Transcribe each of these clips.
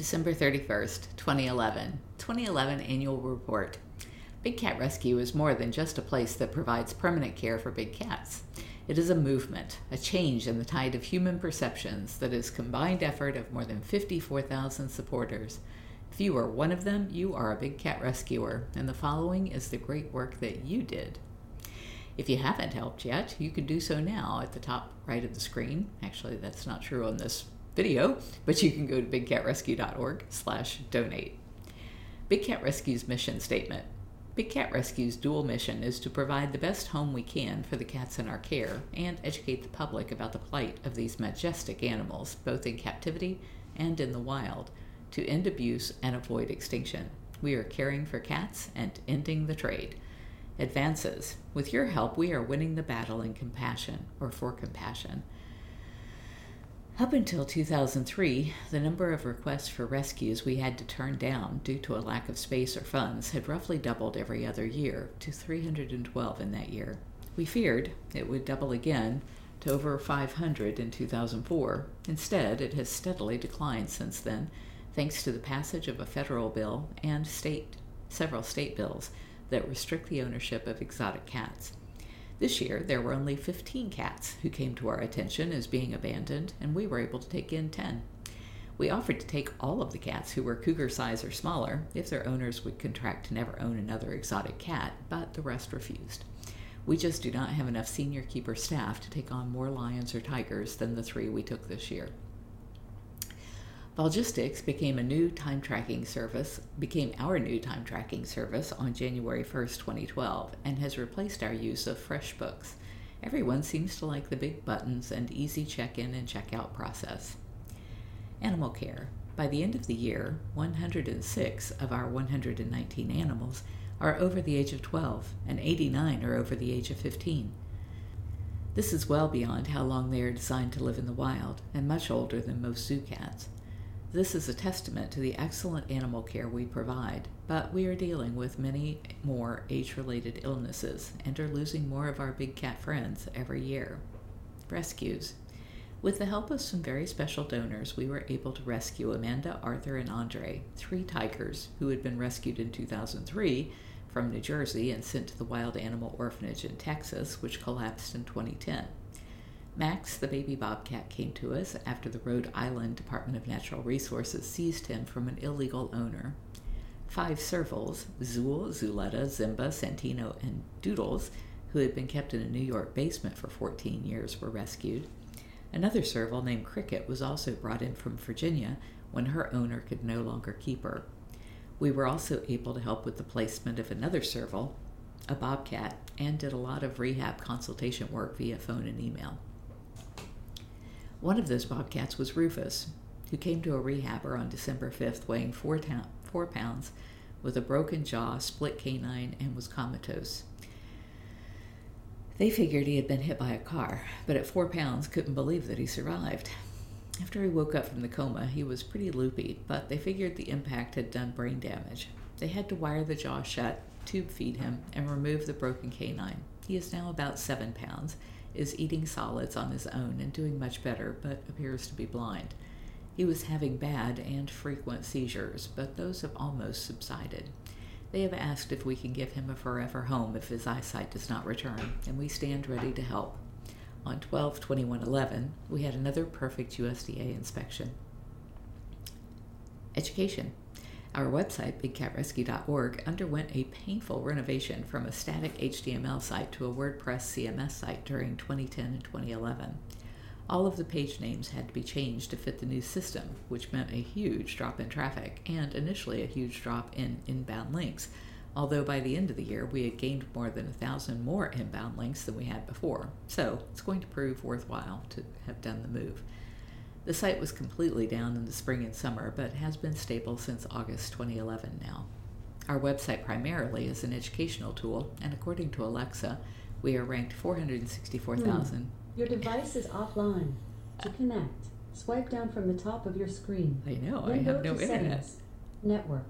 December 31st, 2011. 2011 Annual Report. Big Cat Rescue is more than just a place that provides permanent care for big cats. It is a movement, a change in the tide of human perceptions that is combined effort of more than 54,000 supporters. If you are one of them, you are a big cat rescuer, and the following is the great work that you did. If you haven't helped yet, you can do so now at the top right of the screen. Actually, that's not true on this video, but you can go to bigcatrescue.org slash donate. Big Cat Rescue's mission statement. Big Cat Rescue's dual mission is to provide the best home we can for the cats in our care and educate the public about the plight of these majestic animals, both in captivity and in the wild, to end abuse and avoid extinction. We are caring for cats and ending the trade. Advances. With your help, we are winning the battle in compassion, or for compassion. Up until 2003, the number of requests for rescues we had to turn down due to a lack of space or funds had roughly doubled every other year to 312 in that year. We feared it would double again to over 500 in 2004. Instead, it has steadily declined since then, thanks to the passage of a federal bill and state several state bills that restrict the ownership of exotic cats. This year, there were only 15 cats who came to our attention as being abandoned, and we were able to take in 10. We offered to take all of the cats who were cougar size or smaller if their owners would contract to never own another exotic cat, but the rest refused. We just do not have enough senior keeper staff to take on more lions or tigers than the three we took this year. Volgistics became a new time tracking service, became our new time tracking service on January 1st, 2012, and has replaced our use of FreshBooks. Everyone seems to like the big buttons and easy check in and check out process. Animal care. By the end of the year, 106 of our 119 animals are over the age of 12, and 89 are over the age of 15. This is well beyond how long they are designed to live in the wild, and much older than most zoo cats. This is a testament to the excellent animal care we provide, but we are dealing with many more age related illnesses and are losing more of our big cat friends every year. Rescues. With the help of some very special donors, we were able to rescue Amanda, Arthur, and Andre, three tigers who had been rescued in 2003 from New Jersey and sent to the Wild Animal Orphanage in Texas, which collapsed in 2010. Max, the baby bobcat, came to us after the Rhode Island Department of Natural Resources seized him from an illegal owner. Five servals, Zool, Zuletta, Zimba, Santino, and Doodles, who had been kept in a New York basement for 14 years, were rescued. Another serval named Cricket was also brought in from Virginia when her owner could no longer keep her. We were also able to help with the placement of another serval, a bobcat, and did a lot of rehab consultation work via phone and email. One of those bobcats was Rufus, who came to a rehabber on December 5th weighing four, ta- four pounds with a broken jaw, split canine, and was comatose. They figured he had been hit by a car, but at four pounds couldn't believe that he survived. After he woke up from the coma, he was pretty loopy, but they figured the impact had done brain damage. They had to wire the jaw shut, tube feed him, and remove the broken canine. He is now about seven pounds is eating solids on his own and doing much better, but appears to be blind. He was having bad and frequent seizures, but those have almost subsided. They have asked if we can give him a forever home if his eyesight does not return, and we stand ready to help. On 12 21 11, we had another perfect USDA inspection. Education. Our website, bigcatrescue.org, underwent a painful renovation from a static HTML site to a WordPress CMS site during 2010 and 2011. All of the page names had to be changed to fit the new system, which meant a huge drop in traffic and initially a huge drop in inbound links, although by the end of the year we had gained more than a thousand more inbound links than we had before. So it's going to prove worthwhile to have done the move. The site was completely down in the spring and summer, but has been stable since August 2011 now. Our website primarily is an educational tool, and according to Alexa, we are ranked 464,000. Hmm. Your device is offline. To connect, swipe down from the top of your screen. I know, then I have no internet. Network.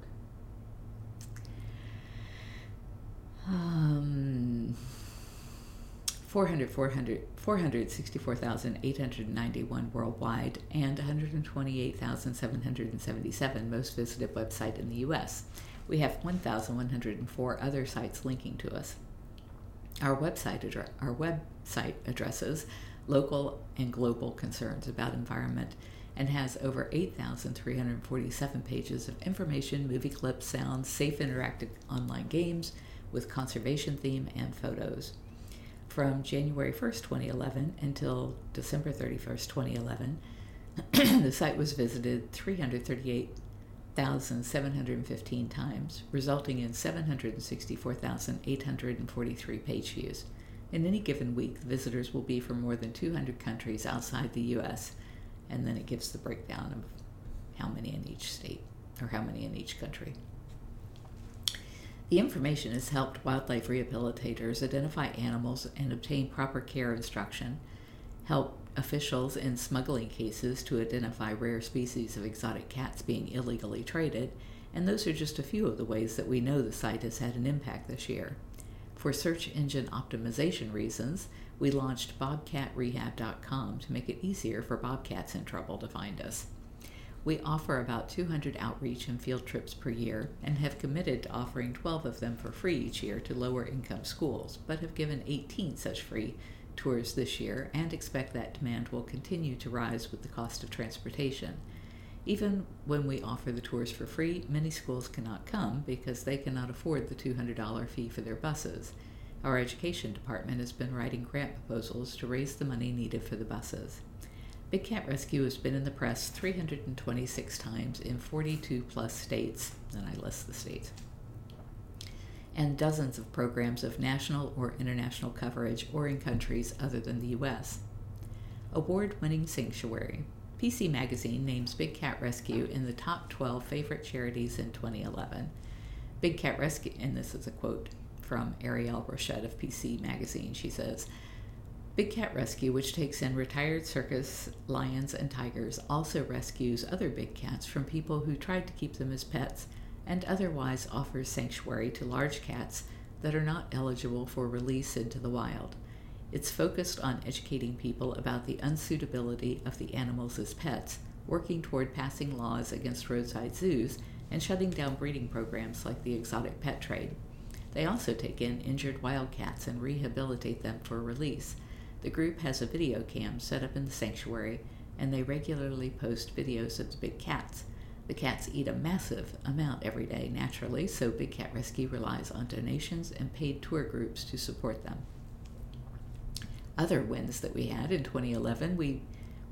Um, 400, 400, 464,891 worldwide, and 128,777 most visited website in the US. We have 1,104 other sites linking to us. Our website, address, our website addresses local and global concerns about environment and has over 8,347 pages of information, movie clips, sounds, safe interactive online games with conservation theme and photos. From January 1st, 2011 until December 31st, 2011, the site was visited 338,715 times, resulting in 764,843 page views. In any given week, visitors will be from more than 200 countries outside the U.S., and then it gives the breakdown of how many in each state or how many in each country. The information has helped wildlife rehabilitators identify animals and obtain proper care instruction, help officials in smuggling cases to identify rare species of exotic cats being illegally traded, and those are just a few of the ways that we know the site has had an impact this year. For search engine optimization reasons, we launched bobcatrehab.com to make it easier for bobcats in trouble to find us. We offer about 200 outreach and field trips per year and have committed to offering 12 of them for free each year to lower income schools, but have given 18 such free tours this year and expect that demand will continue to rise with the cost of transportation. Even when we offer the tours for free, many schools cannot come because they cannot afford the $200 fee for their buses. Our education department has been writing grant proposals to raise the money needed for the buses. Big Cat Rescue has been in the press 326 times in 42 plus states, and I list the states, and dozens of programs of national or international coverage or in countries other than the U.S. Award winning Sanctuary. PC Magazine names Big Cat Rescue in the top 12 favorite charities in 2011. Big Cat Rescue, and this is a quote from Arielle Rochette of PC Magazine, she says, Big Cat Rescue, which takes in retired circus lions and tigers, also rescues other big cats from people who tried to keep them as pets and otherwise offers sanctuary to large cats that are not eligible for release into the wild. It's focused on educating people about the unsuitability of the animals as pets, working toward passing laws against roadside zoos, and shutting down breeding programs like the exotic pet trade. They also take in injured wildcats and rehabilitate them for release. The group has a video cam set up in the sanctuary, and they regularly post videos of the big cats. The cats eat a massive amount every day, naturally, so Big Cat Rescue relies on donations and paid tour groups to support them. Other wins that we had in 2011, we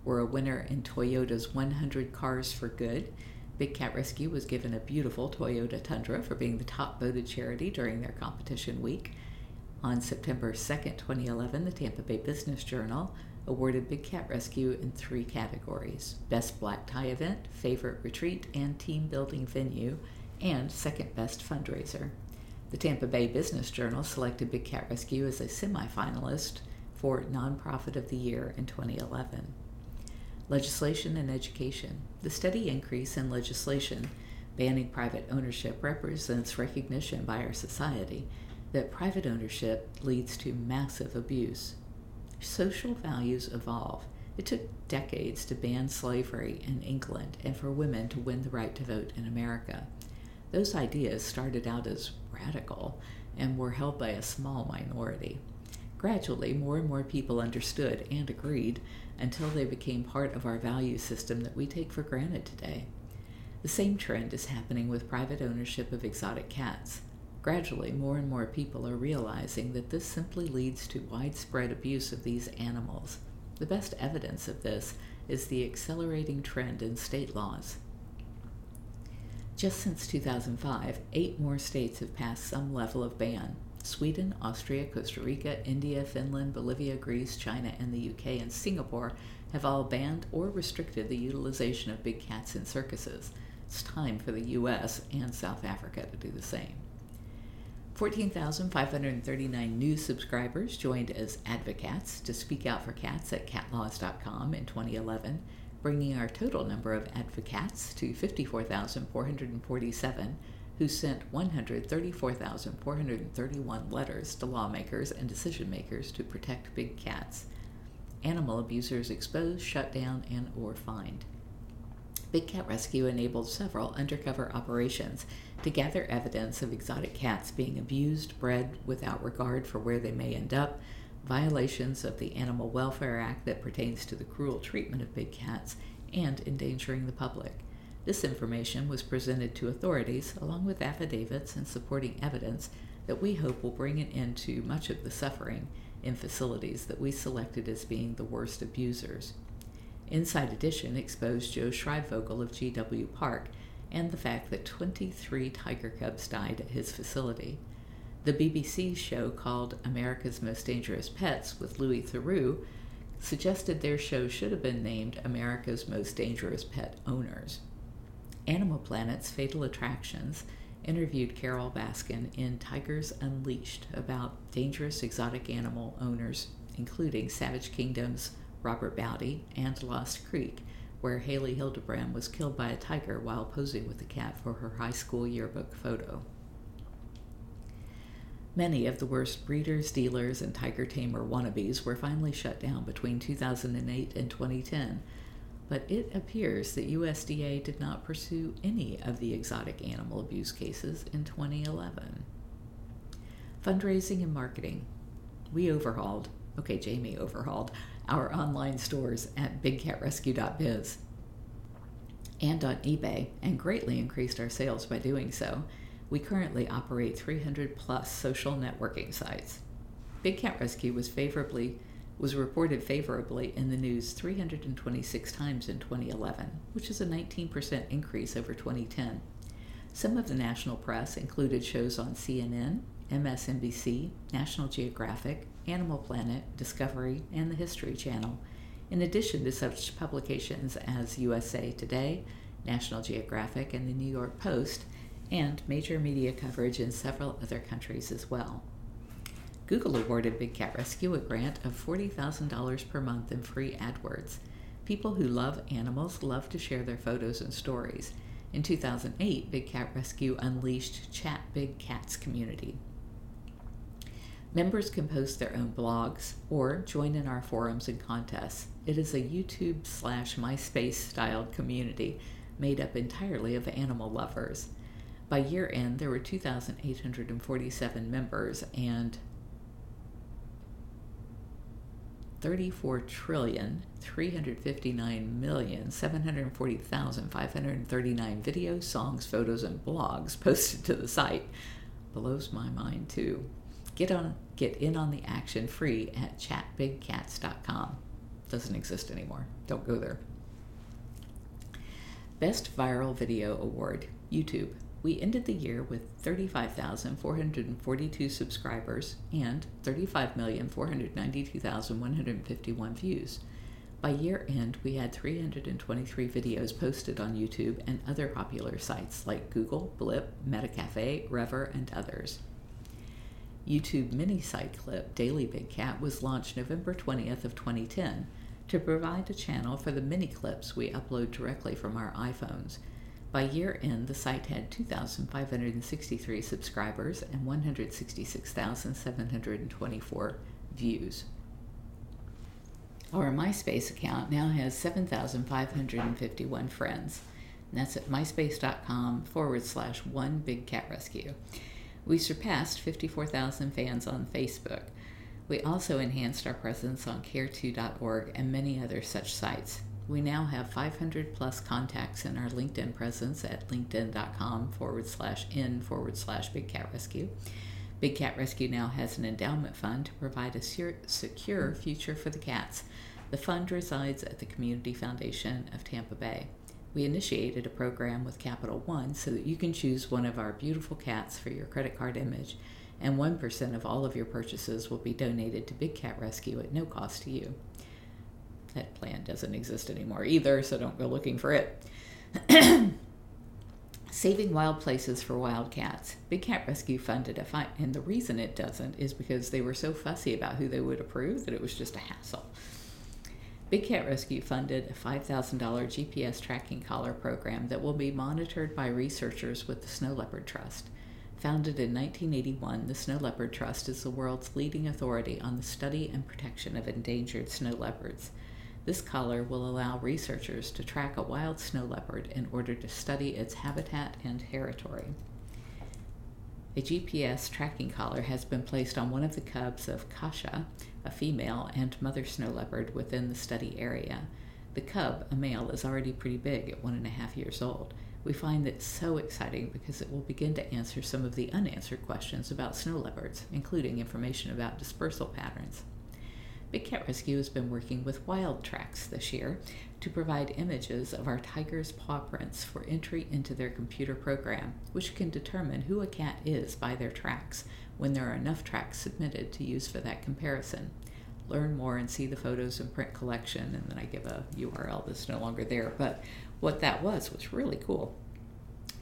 were a winner in Toyota's 100 Cars for Good. Big Cat Rescue was given a beautiful Toyota Tundra for being the top voted charity during their competition week. On September 2, 2011, the Tampa Bay Business Journal awarded Big Cat Rescue in three categories Best Black Tie Event, Favorite Retreat and Team Building Venue, and Second Best Fundraiser. The Tampa Bay Business Journal selected Big Cat Rescue as a semifinalist for Nonprofit of the Year in 2011. Legislation and education. The steady increase in legislation banning private ownership represents recognition by our society that private ownership leads to massive abuse. Social values evolve. It took decades to ban slavery in England and for women to win the right to vote in America. Those ideas started out as radical and were held by a small minority. Gradually, more and more people understood and agreed until they became part of our value system that we take for granted today. The same trend is happening with private ownership of exotic cats. Gradually, more and more people are realizing that this simply leads to widespread abuse of these animals. The best evidence of this is the accelerating trend in state laws. Just since 2005, eight more states have passed some level of ban. Sweden, Austria, Costa Rica, India, Finland, Bolivia, Greece, China, and the UK and Singapore have all banned or restricted the utilization of big cats in circuses. It's time for the US and South Africa to do the same. 14,539 new subscribers joined as advocates to speak out for cats at catlaws.com in 2011, bringing our total number of advocates to 54,447, who sent 134,431 letters to lawmakers and decision makers to protect big cats. Animal abusers exposed, shut down, and or fined. Big Cat Rescue enabled several undercover operations to gather evidence of exotic cats being abused, bred without regard for where they may end up, violations of the Animal Welfare Act that pertains to the cruel treatment of big cats, and endangering the public. This information was presented to authorities along with affidavits and supporting evidence that we hope will bring an end to much of the suffering in facilities that we selected as being the worst abusers. Inside Edition exposed Joe Schreibvogel of GW Park and the fact that 23 tiger cubs died at his facility. The BBC show called America's Most Dangerous Pets with Louis Theroux suggested their show should have been named America's Most Dangerous Pet Owners. Animal Planet's Fatal Attractions interviewed Carole Baskin in Tigers Unleashed about dangerous exotic animal owners, including Savage Kingdom's Robert Baudy and Lost Creek, where Haley Hildebrand was killed by a tiger while posing with the cat for her high school yearbook photo. Many of the worst breeders, dealers, and tiger tamer wannabes were finally shut down between 2008 and 2010, but it appears that USDA did not pursue any of the exotic animal abuse cases in 2011. Fundraising and marketing. We overhauled, okay, Jamie overhauled, our online stores at bigcatrescue.biz and on eBay and greatly increased our sales by doing so. We currently operate 300 plus social networking sites. Big Cat Rescue was favorably was reported favorably in the news 326 times in 2011, which is a 19% increase over 2010. Some of the national press included shows on CNN, MSNBC, National Geographic, Animal Planet, Discovery, and the History Channel, in addition to such publications as USA Today, National Geographic, and the New York Post, and major media coverage in several other countries as well. Google awarded Big Cat Rescue a grant of $40,000 per month in free AdWords. People who love animals love to share their photos and stories. In 2008, Big Cat Rescue unleashed Chat Big Cats community. Members can post their own blogs or join in our forums and contests. It is a YouTube slash MySpace styled community made up entirely of animal lovers. By year end, there were 2,847 members and 34 trillion 359 million 740,539 videos, songs, photos, and blogs posted to the site. Blows my mind too. Get on get in on the action free at chatbigcats.com. Doesn't exist anymore. Don't go there. Best Viral Video Award, YouTube we ended the year with 35,442 subscribers and 35,492,151 views. By year end, we had 323 videos posted on YouTube and other popular sites like Google, Blip, Metacafe, Revver, and others. YouTube mini site clip Daily Big Cat was launched November 20th of 2010 to provide a channel for the mini clips we upload directly from our iPhones. By year end, the site had 2,563 subscribers and 166,724 views. Our MySpace account now has 7,551 friends. And that's at myspace.com forward slash one big cat rescue. We surpassed 54,000 fans on Facebook. We also enhanced our presence on care2.org and many other such sites. We now have 500 plus contacts in our LinkedIn presence at linkedin.com forward slash in forward slash Big Cat Rescue. Big Cat Rescue now has an endowment fund to provide a secure future for the cats. The fund resides at the Community Foundation of Tampa Bay. We initiated a program with Capital One so that you can choose one of our beautiful cats for your credit card image, and 1% of all of your purchases will be donated to Big Cat Rescue at no cost to you. That plan doesn't exist anymore either, so don't go looking for it. Saving Wild Places for Wild Cats. Big Cat Rescue funded a fight, and the reason it doesn't is because they were so fussy about who they would approve that it was just a hassle. Big Cat Rescue funded a $5,000 GPS tracking collar program that will be monitored by researchers with the Snow Leopard Trust. Founded in 1981, the Snow Leopard Trust is the world's leading authority on the study and protection of endangered snow leopards. This collar will allow researchers to track a wild snow leopard in order to study its habitat and territory. A GPS tracking collar has been placed on one of the cubs of Kasha, a female and mother snow leopard within the study area. The cub, a male, is already pretty big at one and a half years old. We find that so exciting because it will begin to answer some of the unanswered questions about snow leopards, including information about dispersal patterns. Big Cat Rescue has been working with Wild Tracks this year to provide images of our tiger's paw prints for entry into their computer program, which can determine who a cat is by their tracks when there are enough tracks submitted to use for that comparison. Learn more and see the photos and print collection, and then I give a URL that's no longer there. But what that was was really cool.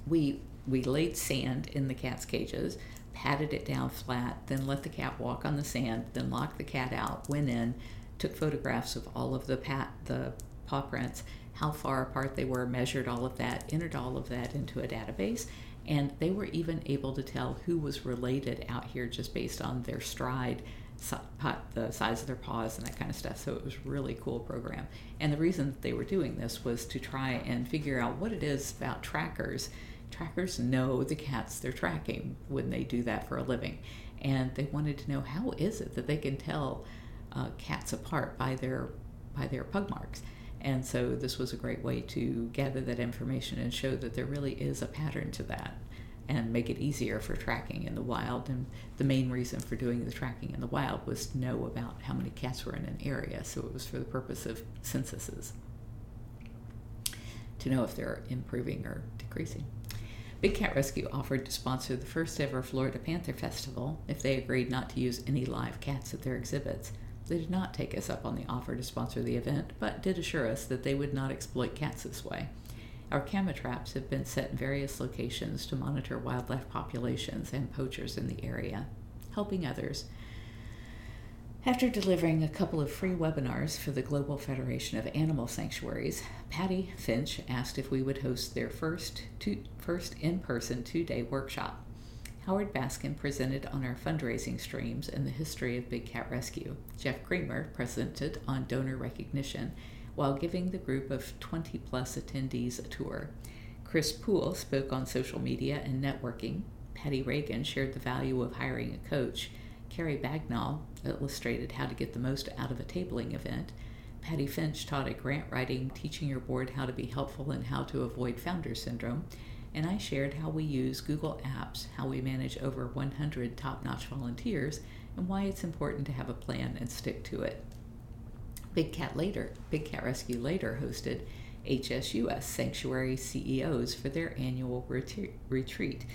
We we laid sand in the cat's cages, patted it down flat, then let the cat walk on the sand, then locked the cat out, went in, took photographs of all of the pat the paw prints, how far apart they were, measured all of that, entered all of that into a database, and they were even able to tell who was related out here just based on their stride the size of their paws and that kind of stuff. So it was really cool program. And the reason that they were doing this was to try and figure out what it is about trackers. Trackers know the cats they're tracking when they do that for a living. And they wanted to know how is it that they can tell uh, cats apart by their by their pug marks and so this was a great way to gather that information and show that there really is a pattern to that and make it easier for tracking in the wild. And the main reason for doing the tracking in the wild was to know about how many cats were in an area. So it was for the purpose of censuses to know if they're improving or decreasing. Big Cat Rescue offered to sponsor the first ever Florida Panther Festival if they agreed not to use any live cats at their exhibits. They did not take us up on the offer to sponsor the event, but did assure us that they would not exploit cats this way. Our camera traps have been set in various locations to monitor wildlife populations and poachers in the area, helping others. After delivering a couple of free webinars for the Global Federation of Animal Sanctuaries, Patty Finch asked if we would host their first, two, first in-person two-day workshop. Howard Baskin presented on our fundraising streams and the history of Big Cat Rescue. Jeff Creamer presented on donor recognition while giving the group of 20 plus attendees a tour. Chris Poole spoke on social media and networking. Patty Reagan shared the value of hiring a coach. Carrie Bagnall illustrated how to get the most out of a tabling event. Patty Finch taught a grant writing, teaching your board how to be helpful and how to avoid founder syndrome and I shared how we use Google Apps, how we manage over 100 top notch volunteers, and why it's important to have a plan and stick to it. Big Cat later, Big Cat Rescue later hosted HSUS Sanctuary CEOs for their annual retreat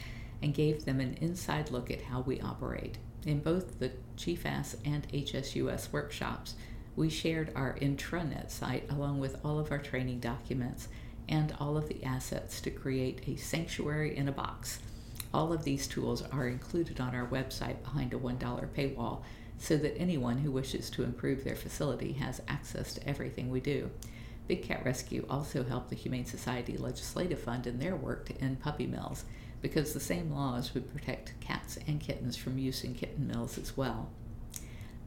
and gave them an inside look at how we operate. In both the GFAS and HSUS workshops, we shared our intranet site along with all of our training documents and all of the assets to create a sanctuary in a box. All of these tools are included on our website behind a $1 paywall so that anyone who wishes to improve their facility has access to everything we do. Big Cat Rescue also helped the Humane Society Legislative Fund in their work to end puppy mills because the same laws would protect cats and kittens from use in kitten mills as well.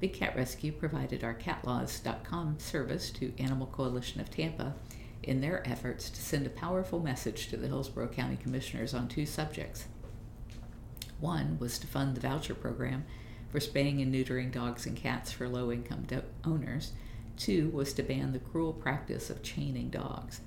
Big Cat Rescue provided our catlaws.com service to Animal Coalition of Tampa in their efforts to send a powerful message to the Hillsborough County Commissioners on two subjects. One was to fund the voucher program for spaying and neutering dogs and cats for low income do- owners. Two was to ban the cruel practice of chaining dogs.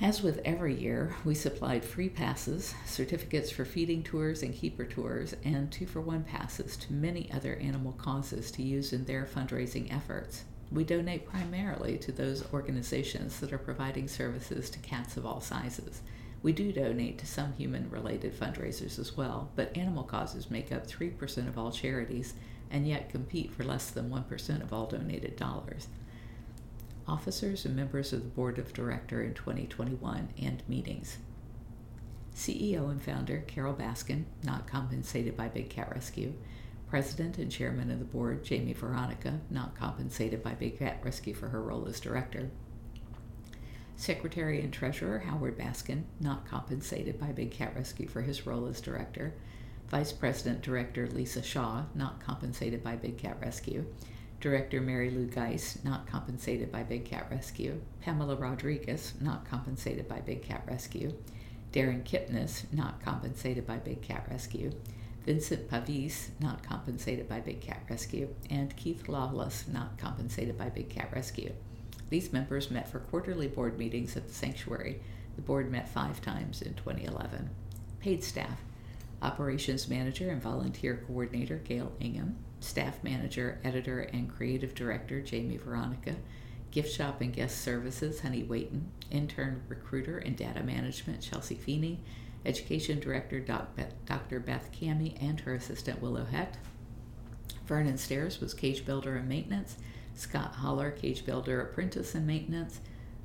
As with every year, we supplied free passes, certificates for feeding tours and keeper tours, and two for one passes to many other animal causes to use in their fundraising efforts. We donate primarily to those organizations that are providing services to cats of all sizes. We do donate to some human related fundraisers as well, but animal causes make up 3% of all charities and yet compete for less than 1% of all donated dollars. Officers and members of the Board of Director in 2021 and meetings. CEO and founder Carole Baskin, not compensated by Big Cat Rescue, President and Chairman of the Board, Jamie Veronica, not compensated by Big Cat Rescue for her role as Director. Secretary and Treasurer Howard Baskin, not compensated by Big Cat Rescue for his role as Director. Vice President Director Lisa Shaw, not compensated by Big Cat Rescue. Director Mary Lou Geis, not compensated by Big Cat Rescue. Pamela Rodriguez, not compensated by Big Cat Rescue. Darren Kipnis, not compensated by Big Cat Rescue. Vincent Pavis, not compensated by Big Cat Rescue. And Keith Lawless, not compensated by Big Cat Rescue. These members met for quarterly board meetings at the sanctuary. The board met five times in 2011. Paid staff Operations Manager and Volunteer Coordinator Gail Ingham, Staff Manager, Editor, and Creative Director Jamie Veronica, Gift Shop and Guest Services Honey Waiton, Intern Recruiter and Data Management Chelsea Feeney, Education Director Dr. Beth Cami and her assistant Willow Hecht. Vernon Stairs was Cage Builder and Maintenance, Scott Holler, Cage Builder Apprentice and Maintenance,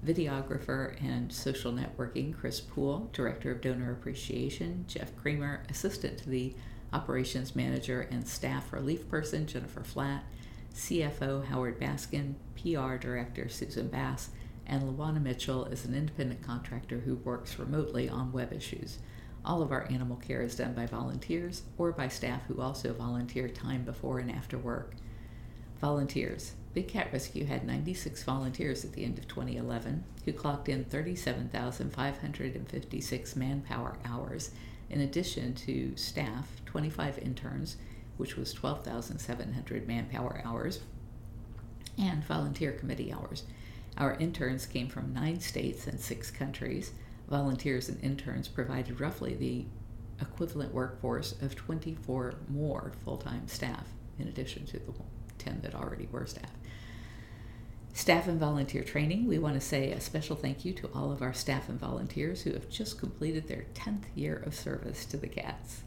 videographer and social networking. Chris Poole, Director of Donor Appreciation. Jeff Creamer, Assistant to the Operations Manager and Staff Relief Person Jennifer Flatt, CFO Howard Baskin, PR Director Susan Bass, and Luana Mitchell is an independent contractor who works remotely on web issues. All of our animal care is done by volunteers or by staff who also volunteer time before and after work. Volunteers. Big Cat Rescue had 96 volunteers at the end of 2011 who clocked in 37,556 manpower hours, in addition to staff, 25 interns, which was 12,700 manpower hours, and volunteer committee hours. Our interns came from nine states and six countries. Volunteers and interns provided roughly the equivalent workforce of 24 more full time staff, in addition to the 10 that already were staff. Staff and volunteer training, we want to say a special thank you to all of our staff and volunteers who have just completed their 10th year of service to the cats.